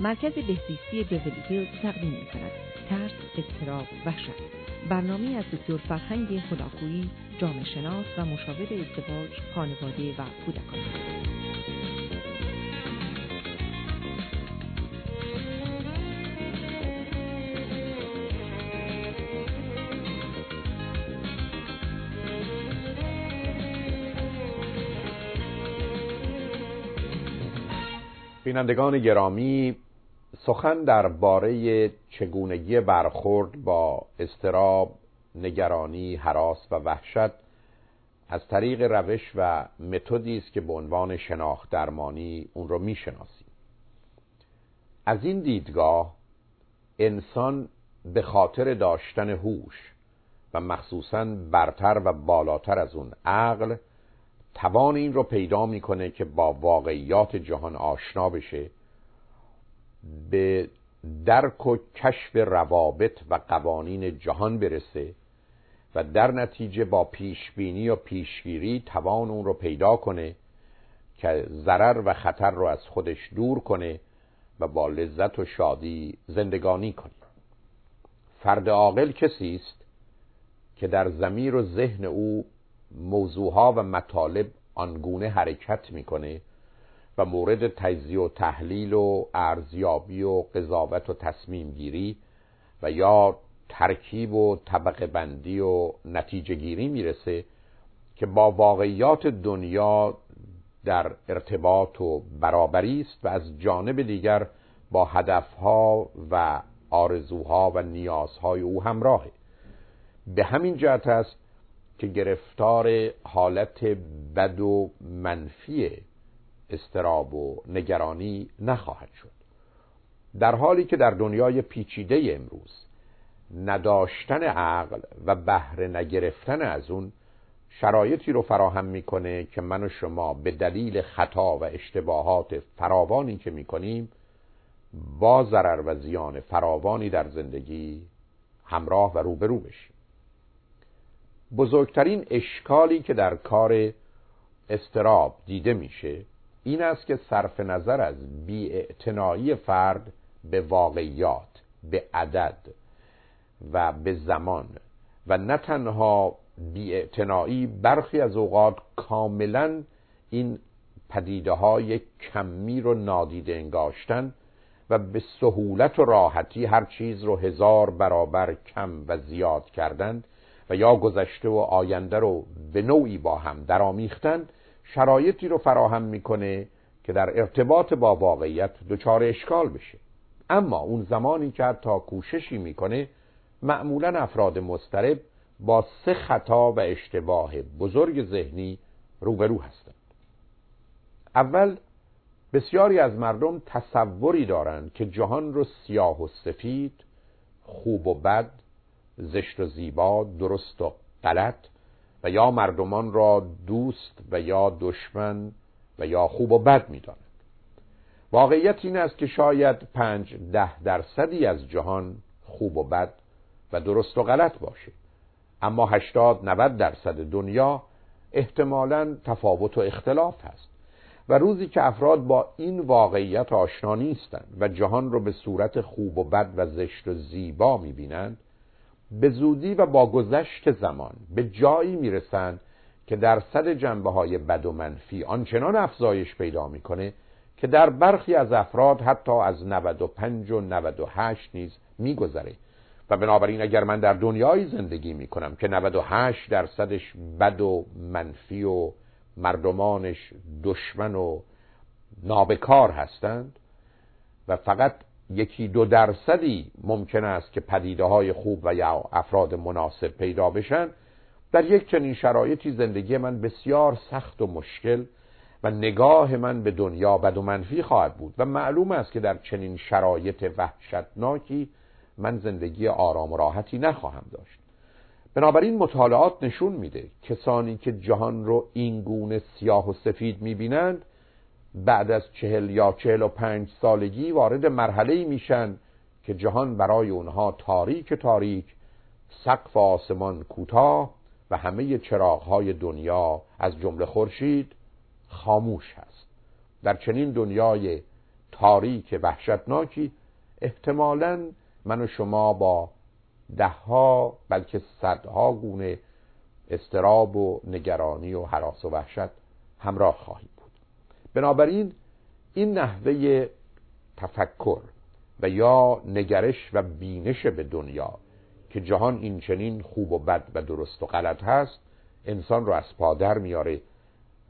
مرکز بهزیستی بیولی هیلز تقدیم می کند. ترس، اضطراب، وحشت. برنامه از دکتر فرهنگ هلاکویی، جامعه شناس و مشاور ازدواج، خانواده و کودکان. بینندگان گرامی سخن درباره چگونگی برخورد با استراب، نگرانی، حراس و وحشت از طریق روش و متدی است که به عنوان شناخت درمانی اون رو می‌شناسیم. از این دیدگاه انسان به خاطر داشتن هوش و مخصوصا برتر و بالاتر از اون عقل توان این رو پیدا می‌کنه که با واقعیات جهان آشنا بشه به درک و کشف روابط و قوانین جهان برسه و در نتیجه با پیشبینی و پیشگیری توان اون رو پیدا کنه که ضرر و خطر رو از خودش دور کنه و با لذت و شادی زندگانی کنه. فرد عاقل کسی است که در زمیر و ذهن او موضوعها و مطالب آنگونه حرکت می‌کنه و مورد تجزیه و تحلیل و ارزیابی و قضاوت و تصمیم گیری و یا ترکیب و طبقه بندی و نتیجه گیری می‌رسه که با واقعیات دنیا در ارتباط و برابری است و از جانب دیگر با هدفها و آرزوها و نیازهای او همراهه. به همین جهت است که گرفتار حالت بد و منفی استراب و نگرانی نخواهد شد. در حالی که در دنیای پیچیده امروز نداشتن عقل و بهره نگرفتن از اون شرایطی رو فراهم می‌کنه که من و شما به دلیل خطا و اشتباهات فراوانی که می‌کنیم با ضرر و زیان فراوانی در زندگی همراه و روبرو بشیم. بزرگترین اشکالی که در کار استراب دیده میشه این است که صرف نظر از بیاعتنایی فرد به واقعیات به عدد و به زمان و نه تنها بیاعتنایی برخی از اوقات کاملا این پدیده های کمی رو نادیده انگاشتن و به سهولت و راحتی هر چیز رو هزار برابر کم و زیاد کردند و یا گذشته و آینده رو به نوعی با هم درامیختن شرایطی رو فراهم می‌کنه که در ارتباط با واقعیت دچار اشکال بشه. اما اون زمانی که حتی کوششی می‌کنه معمولا افراد مسترب با سه خطا و اشتباه بزرگ ذهنی روبرو هستند. اول بسیاری از مردم تصوری دارند که جهان رو سیاه و سفید خوب و بد زشت و زیبا درست و غلط یا مردمان را دوست و یا دشمن و یا خوب و بد می‌دانند واقعیت این است که شاید پنج ده درصدی از جهان خوب و بد و درست و غلط باشه. اما هشتاد 90 درصد دنیا احتمالا تفاوت و اختلاف هست و روزی که افراد با این واقعیت آشنا نیستند و جهان رو به صورت خوب و بد و زشت و زیبا می‌بینند به زودی و با گذشت زمان به جایی می‌رسند که درصد جنبه های بد و منفی آنچنان افزایش پیدا می‌کنه که در برخی از افراد حتی از 95 و 98 نیز میگذره. و بنابراین اگر من در دنیایی زندگی می‌کنم که 98 درصدش بد و منفی و مردمانش دشمن و نابکار هستند و فقط یکی دو درصدی ممکن است که پدیده های خوب و یا افراد مناسب پیدا بشن. در یک چنین شرایطی زندگی من بسیار سخت و مشکل و نگاه من به دنیا بد و منفی خواهد بود و معلوم است که در چنین شرایط وحشتناکی من زندگی آرام و راحتی نخواهم داشت. بنابراین مطالعات نشون میده کسانی که جهان رو این گونه سیاه و سفید می‌بینند بعد از چهل یا چهل و پنج سالگی وارد مرحله میشن که جهان برای اونها تاریک تاریک سقف آسمان کوتاه و همه چراغهای دنیا از جمله خورشید خاموش هست. در چنین دنیای تاریک وحشتناکی احتمالا من و شما با دهها بلکه صدها گونه استراب و نگرانی و حراس و وحشت همراه خواهیم. بنابراین این نحوه تفکر و یا نگرش و بینش به دنیا که جهان این چنین خوب و بد و درست و غلط هست انسان رو از پادر میاره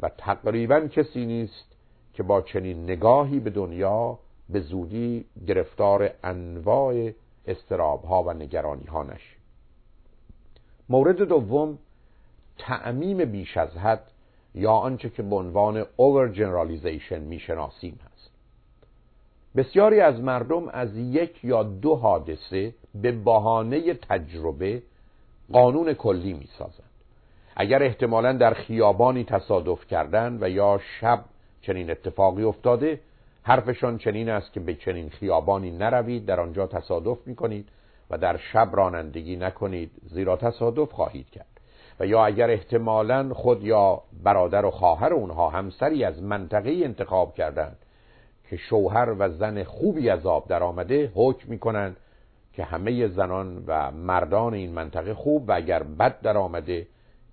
و تقریبا کسی نیست که با چنین نگاهی به دنیا به زودی گرفتار انواع استراب ها و نگرانی ها نشه. مورد دوم تعمیم بیش از حد یا آنچه که به عنوان over generalization می‌شناسیم هست. بسیاری از مردم از یک یا دو حادثه به بهانه تجربه قانون کلی می‌سازند. اگر احتمالا در خیابانی تصادف کردن و یا شب چنین اتفاقی افتاده حرفشان چنین است که به چنین خیابانی نروید در آنجا تصادف می‌کنید و در شب رانندگی نکنید زیرا تصادف خواهید کرد. و یا اگر احتمالا خود یا برادر و خواهر اونها همسری از منطقه انتخاب کردند که شوهر و زن خوبی از آب در آمده حکم می‌کنند که همه زنان و مردان این منطقه خوب و اگر بد در آمده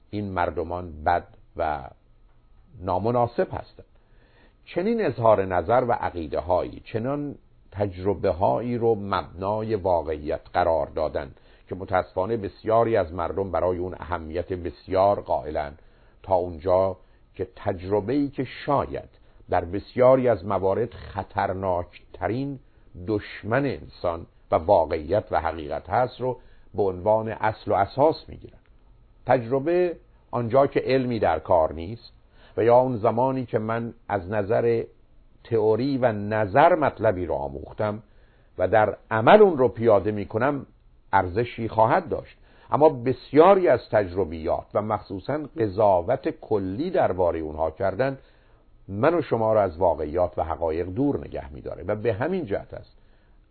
این مردمان بد و نامناسب هستند. چنین اظهار نظر و عقیده هایی چنان تجربه هایی رو مبنای واقعیت قرار دادن که متاسفانه بسیاری از مردم برای اون اهمیت بسیار قائلن تا اونجا که تجربه ای که شاید در بسیاری از موارد خطرناکترین دشمن انسان و واقعیت و حقیقت هست رو به عنوان اصل و اساس می‌گیرن. تجربه آنجا که علمی در کار نیست و یا اون زمانی که من از نظر تئوری و نظر مطلبی رو آموختم و در عمل اون رو پیاده می کنم ارزشی خواهد داشت. اما بسیاری از تجربیات و مخصوصا قضاوت کلی درباره اونها کردن من و شما را از واقعیات و حقایق دور نگه میداره و به همین جهت است.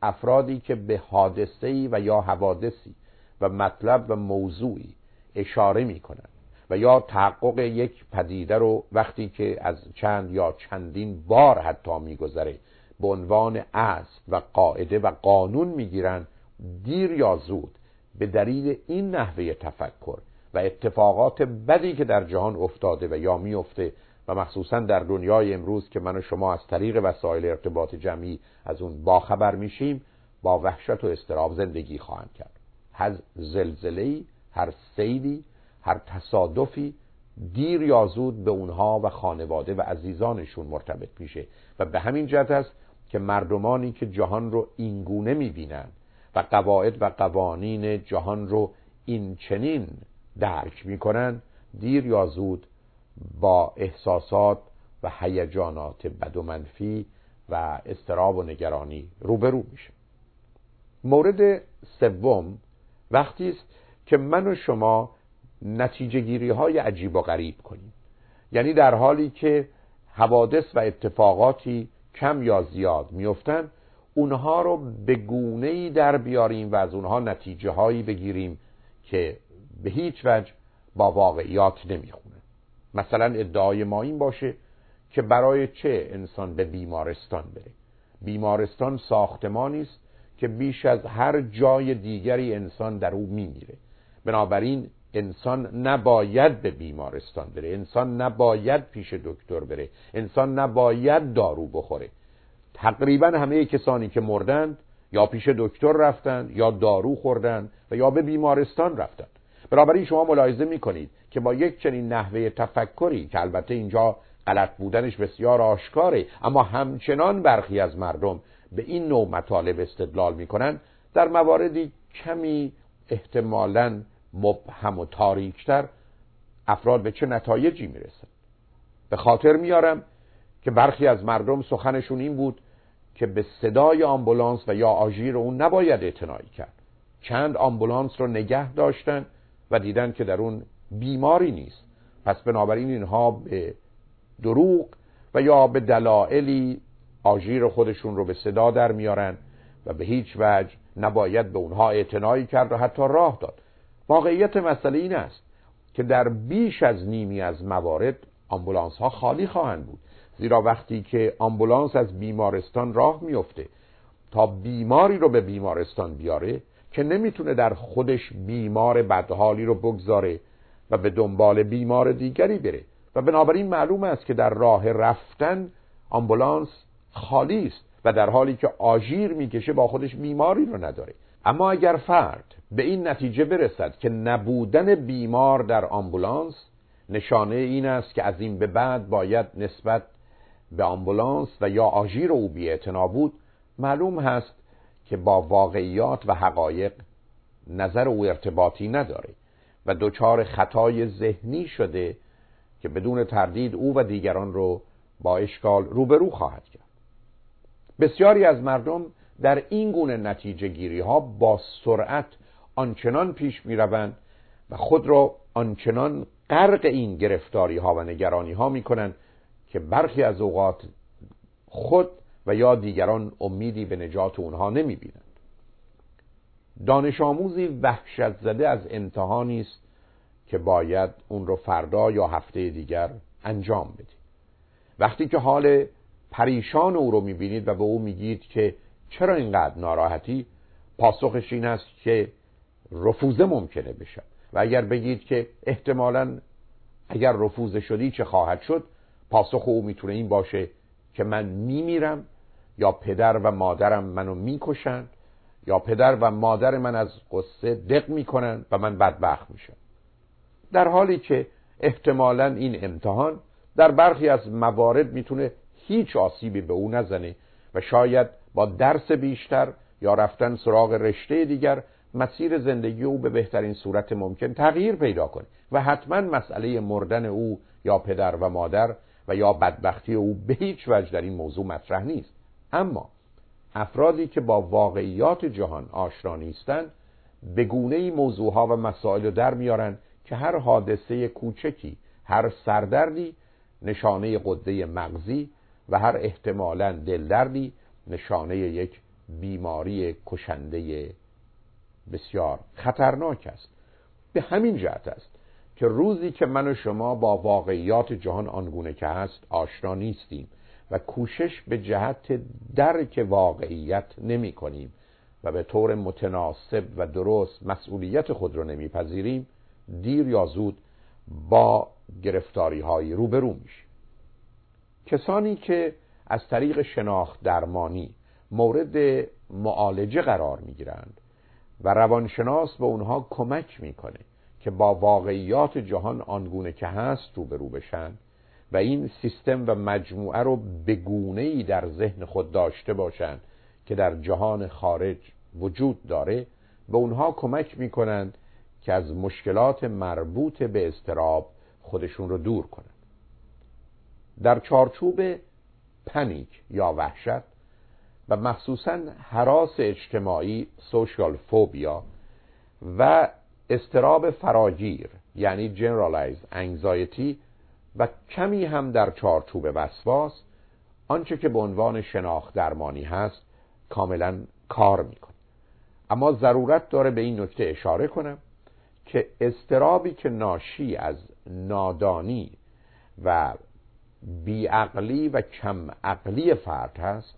افرادی که به حادثه‌ای و یا حوادثی و مطلب و موضوعی اشاره می‌کنند و یا تحقق یک پدیده رو وقتی که از چند یا چندین بار حتی میگذره به عنوان اصل و قاعده و قانون می‌گیرن دیر یا زود به دلیل این نحوه تفکر و اتفاقات بدی که در جهان افتاده و یا میفته و مخصوصا در دنیای امروز که من و شما از طریق وسایل ارتباط جمعی از اون باخبر میشیم با وحشت و استراب زندگی خواهند کرد. هر زلزله‌ای هر سیلی هر تصادفی دیر یا زود به اونها و خانواده و عزیزانشون مرتبط میشه و به همین جهت است که مردمانی که جهان رو اینگونه می‌بینن و قواعد و قوانین جهان رو این چنین درک می‌کنن دیر یا زود با احساسات و هیجانات بد و منفی و استراب و نگرانی روبرو میشه مورد سوم وقتی است که من و شما نتیجه گیری های عجیب و غریب کنیم. یعنی در حالی که حوادث و اتفاقاتی کم یا زیاد میفتن اونها رو به گونه ای در بیاریم و از اونها نتیجه هایی بگیریم که به هیچ وجه با واقعیات نمی‌خونه. مثلا ادعای ما این باشه که برای چه انسان به بیمارستان بره. بیمارستان ساختمانی است که بیش از هر جای دیگری انسان در او میمیره. بنابراین انسان نباید به بیمارستان بره. انسان نباید پیش دکتر بره. انسان نباید دارو بخوره. تقریبا همه کسانی که مردند یا پیش دکتر رفتند یا دارو خوردند و یا به بیمارستان رفتند بنابراین شما ملاحظه می‌کنید که با یک چنین نحوه تفکری که البته اینجا غلط بودنش بسیار آشکاره اما همچنان برخی از مردم به این نوع مطالب استدلال می‌کنند در مواردی کمی احتمالاً مبهم و تاریکتر افراد به چه نتایجی می‌رسن. به خاطر میارم که برخی از مردم سخنشون این بود که به صدای آمبولانس و یا آژیر اون نباید اعتنایی کرد. چند آمبولانس رو نگه داشتن و دیدن که در اون بیماری نیست. پس بنابراین اینها به دروغ و یا به دلایلی آژیر خودشون رو به صدا در میارن و به هیچ وجه نباید به اونها اعتنایی کرد و حتی راه داد. واقعیت مسئله این است که در بیش از نیمی از موارد آمبولانس ها خالی خواهند بود. زیرا وقتی که آمبولانس از بیمارستان راه میفته تا بیماری رو به بیمارستان بیاره که نمی‌تونه در خودش بیمار بدحالی رو بگذاره و به دنبال بیمار دیگری بره. و بنابراین معلوم است که در راه رفتن آمبولانس خالی است و در حالی که آژیر می‌کشه با خودش بیماری رو نداره. اما اگر فرد به این نتیجه برسد که نبودن بیمار در آمبولانس نشانه این است که از این به بعد باید نسبت به آمبولانس و یا آژیر او بی بود معلوم هست که با واقعیات و حقایق نظر او ارتباطی نداره و دچار خطای ذهنی شده که بدون تردید او و دیگران رو با اشکال روبرو خواهد کرد. بسیاری از مردم در این گونه نتیجه گیری ها با سرعت آنچنان پیش می روند و خود را آنچنان غرق این گرفتاری ها و نگرانی ها می کنند که برخی از اوقات خود و یا دیگران امیدی به نجات اونها نمی بینند دانش آموزی وحشت زده از امتحانی است که باید اون رو فردا یا هفته دیگر انجام بدید وقتی که حال پریشان او رو می‌بینید و به او میگید که چرا اینقدر ناراحتی پاسخش این است که رفوزه ممکنه بشه و اگر بگید که احتمالا اگر رفوزه شدی چه خواهد شد پاسخ او می‌تونه این باشه که من میمیرم یا پدر و مادرم منو می‌کشند یا پدر و مادر من از قصه دق می‌کنن و من بدبخت میشم. در حالی که احتمالا این امتحان در برخی از موارد می‌تونه هیچ آسیبی به او نزنه و شاید با درس بیشتر یا رفتن سراغ رشته دیگر مسیر زندگی او به بهترین صورت ممکن تغییر پیدا کنه و حتما مسئله مردن او یا پدر و مادر و یا بدبختی او به هیچ وجه در این موضوع مطرح نیست. اما افرادی که با واقعیات جهان آشنا نیستند به گونه ای موضوعها و مسائل در میارن که هر حادثه کوچکی هر سردردی نشانه قده مغزی و هر احتمالا دلدردی نشانه یک بیماری کشنده بسیار خطرناک است. به همین جهت است که روزی که من و شما با واقعیات جهان آنگونه که هست آشنا نیستیم و کوشش به جهت درک واقعیت نمی کنیم و به طور متناسب و درست مسئولیت خود را نمیپذیریم دیر یا زود با گرفتاری های روبرو میشیم. کسانی که از طریق شناخت درمانی مورد معالجه قرار می‌گیرند و روانشناس به اونها کمک می‌کنه که با واقعیات جهان آنگونه که هست روبرو بشن و این سیستم و مجموعه رو به گونه ای در ذهن خود داشته باشند که در جهان خارج وجود داره به اونها کمک می‌کنند که از مشکلات مربوط به استراب خودشون رو دور کنند. در چارچوب پنیک یا وحشت و مخصوصا حراس اجتماعی سوشال فوبیا و استراب فراگیر یعنی generalized anxiety و کمی هم در چارچوب وسواس آنچه که به عنوان شناخت درمانی هست کاملا کار می‌کنه. اما ضرورت داره به این نکته اشاره کنم که استرابی که ناشی از نادانی و بیعقلی و کم عقلی فرد هست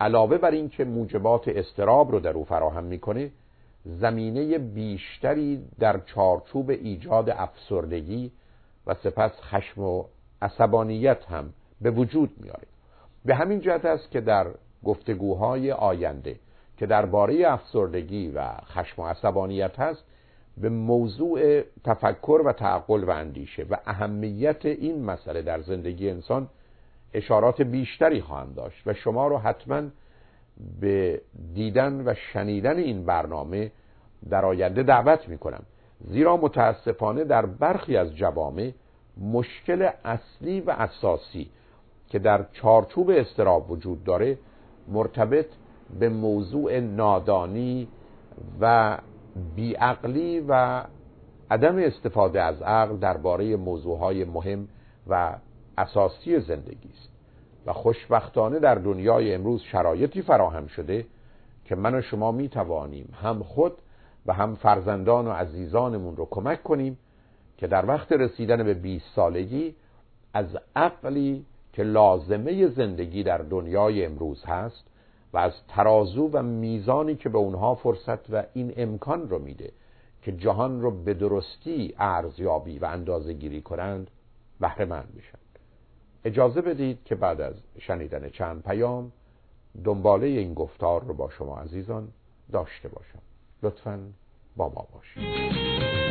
علاوه بر اینکه موجبات استراب رو در او فراهم می‌کنه زمینه بیشتری در چارچوب ایجاد افسردگی و سپس خشم و عصبانیت هم به وجود میاره به همین جهت است که در گفتگوهای آینده که درباره افسردگی و خشم و عصبانیت هست به موضوع تفکر و تعقل و اندیشه و اهمیت این مسئله در زندگی انسان اشارات بیشتری خواهند داشت و شما رو حتما به دیدن و شنیدن این برنامه در آینده دعوت می کنم زیرا متاسفانه در برخی از جوامع مشکل اصلی و اساسی که در چارچوب استراب وجود داره مرتبط به موضوع نادانی و بیعقلی و عدم استفاده از عقل درباره موضوعهای مهم و اساسی زندگی است. و خوشبختانه در دنیای امروز شرایطی فراهم شده که من و شما می توانیم هم خود و هم فرزندان و عزیزانمون رو کمک کنیم که در وقت رسیدن به 20 سالگی از عقلی که لازمه زندگی در دنیای امروز هست و از ترازو و میزانی که به اونها فرصت و این امکان رو میده که جهان رو به درستی ارزیابی و اندازه گیری کنند بهره مند میشن. اجازه بدید که بعد از شنیدن چند پیام دنباله این گفتار رو با شما عزیزان داشته باشم. لطفا با ما باشید.